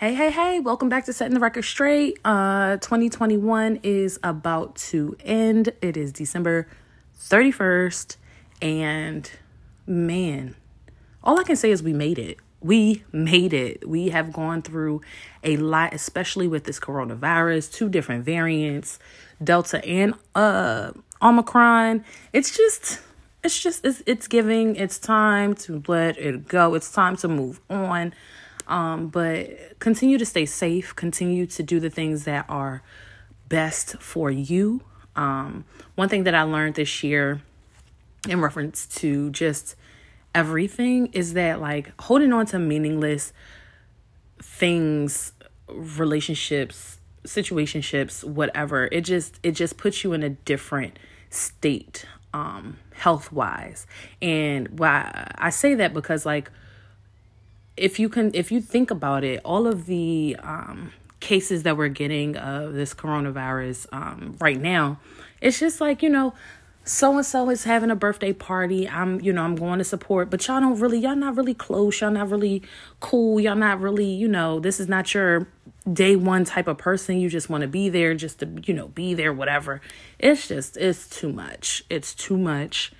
Hey, hey, hey, welcome back to Setting the Record Straight. Uh 2021 is about to end. It is December 31st and man, all I can say is we made it. We made it. We have gone through a lot especially with this coronavirus, two different variants, Delta and uh Omicron. It's just it's just it's, it's giving it's time to let it go. It's time to move on. Um, but continue to stay safe, continue to do the things that are best for you. Um, one thing that I learned this year in reference to just everything is that like holding on to meaningless things, relationships, situationships, whatever, it just it just puts you in a different state um health wise. And why I say that because like if you can if you think about it all of the um, cases that we're getting of this coronavirus um, right now it's just like you know so and so is having a birthday party. I'm you know i'm going to support but y'all don't really y'all not really close. Y'all not really cool. Y'all not really you know this is not your day one type of person. You just want to be there just to you know be there whatever. It's just it's too much. It's too much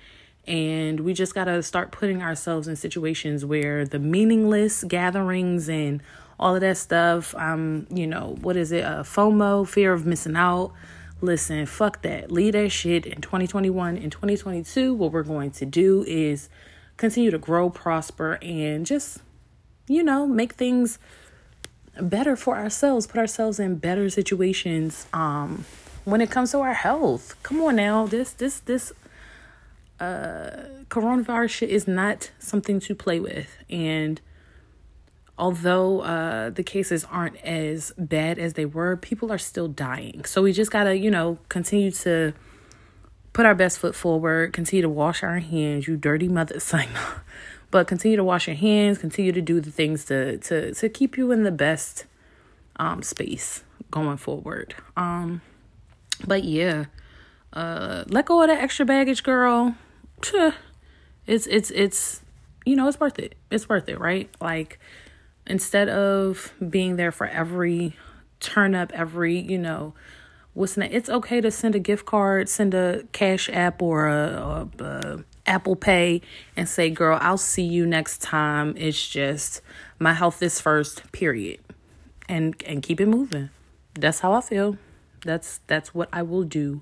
and we just got to start putting ourselves in situations where the meaningless gatherings and all of that stuff, um, you know, what is it? Uh, FOMO, fear of missing out. Listen, fuck that. Leave that shit in 2021. In 2022, what we're going to do is continue to grow, prosper, and just, you know, make things better for ourselves, put ourselves in better situations um when it comes to our health. Come on now. This this this uh, coronavirus shit is not something to play with. And although uh, the cases aren't as bad as they were, people are still dying. So we just gotta, you know, continue to put our best foot forward, continue to wash our hands, you dirty mother but continue to wash your hands, continue to do the things to to to keep you in the best um space going forward. Um but yeah, uh let go of that extra baggage, girl it's it's it's you know it's worth it. It's worth it right? Like instead of being there for every turn up every you know what's that it's okay to send a gift card send a cash app or a, a, a apple pay and say girl i'll see you next time. It's just my health is first period. And and keep it moving. That's how i feel. That's that's what i will do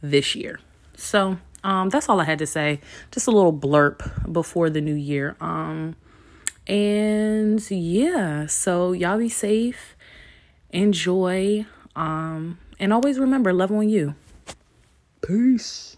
this year. So um, that's all I had to say. Just a little blurb before the new year. Um, and yeah, so y'all be safe, enjoy, um, and always remember love on you. Peace.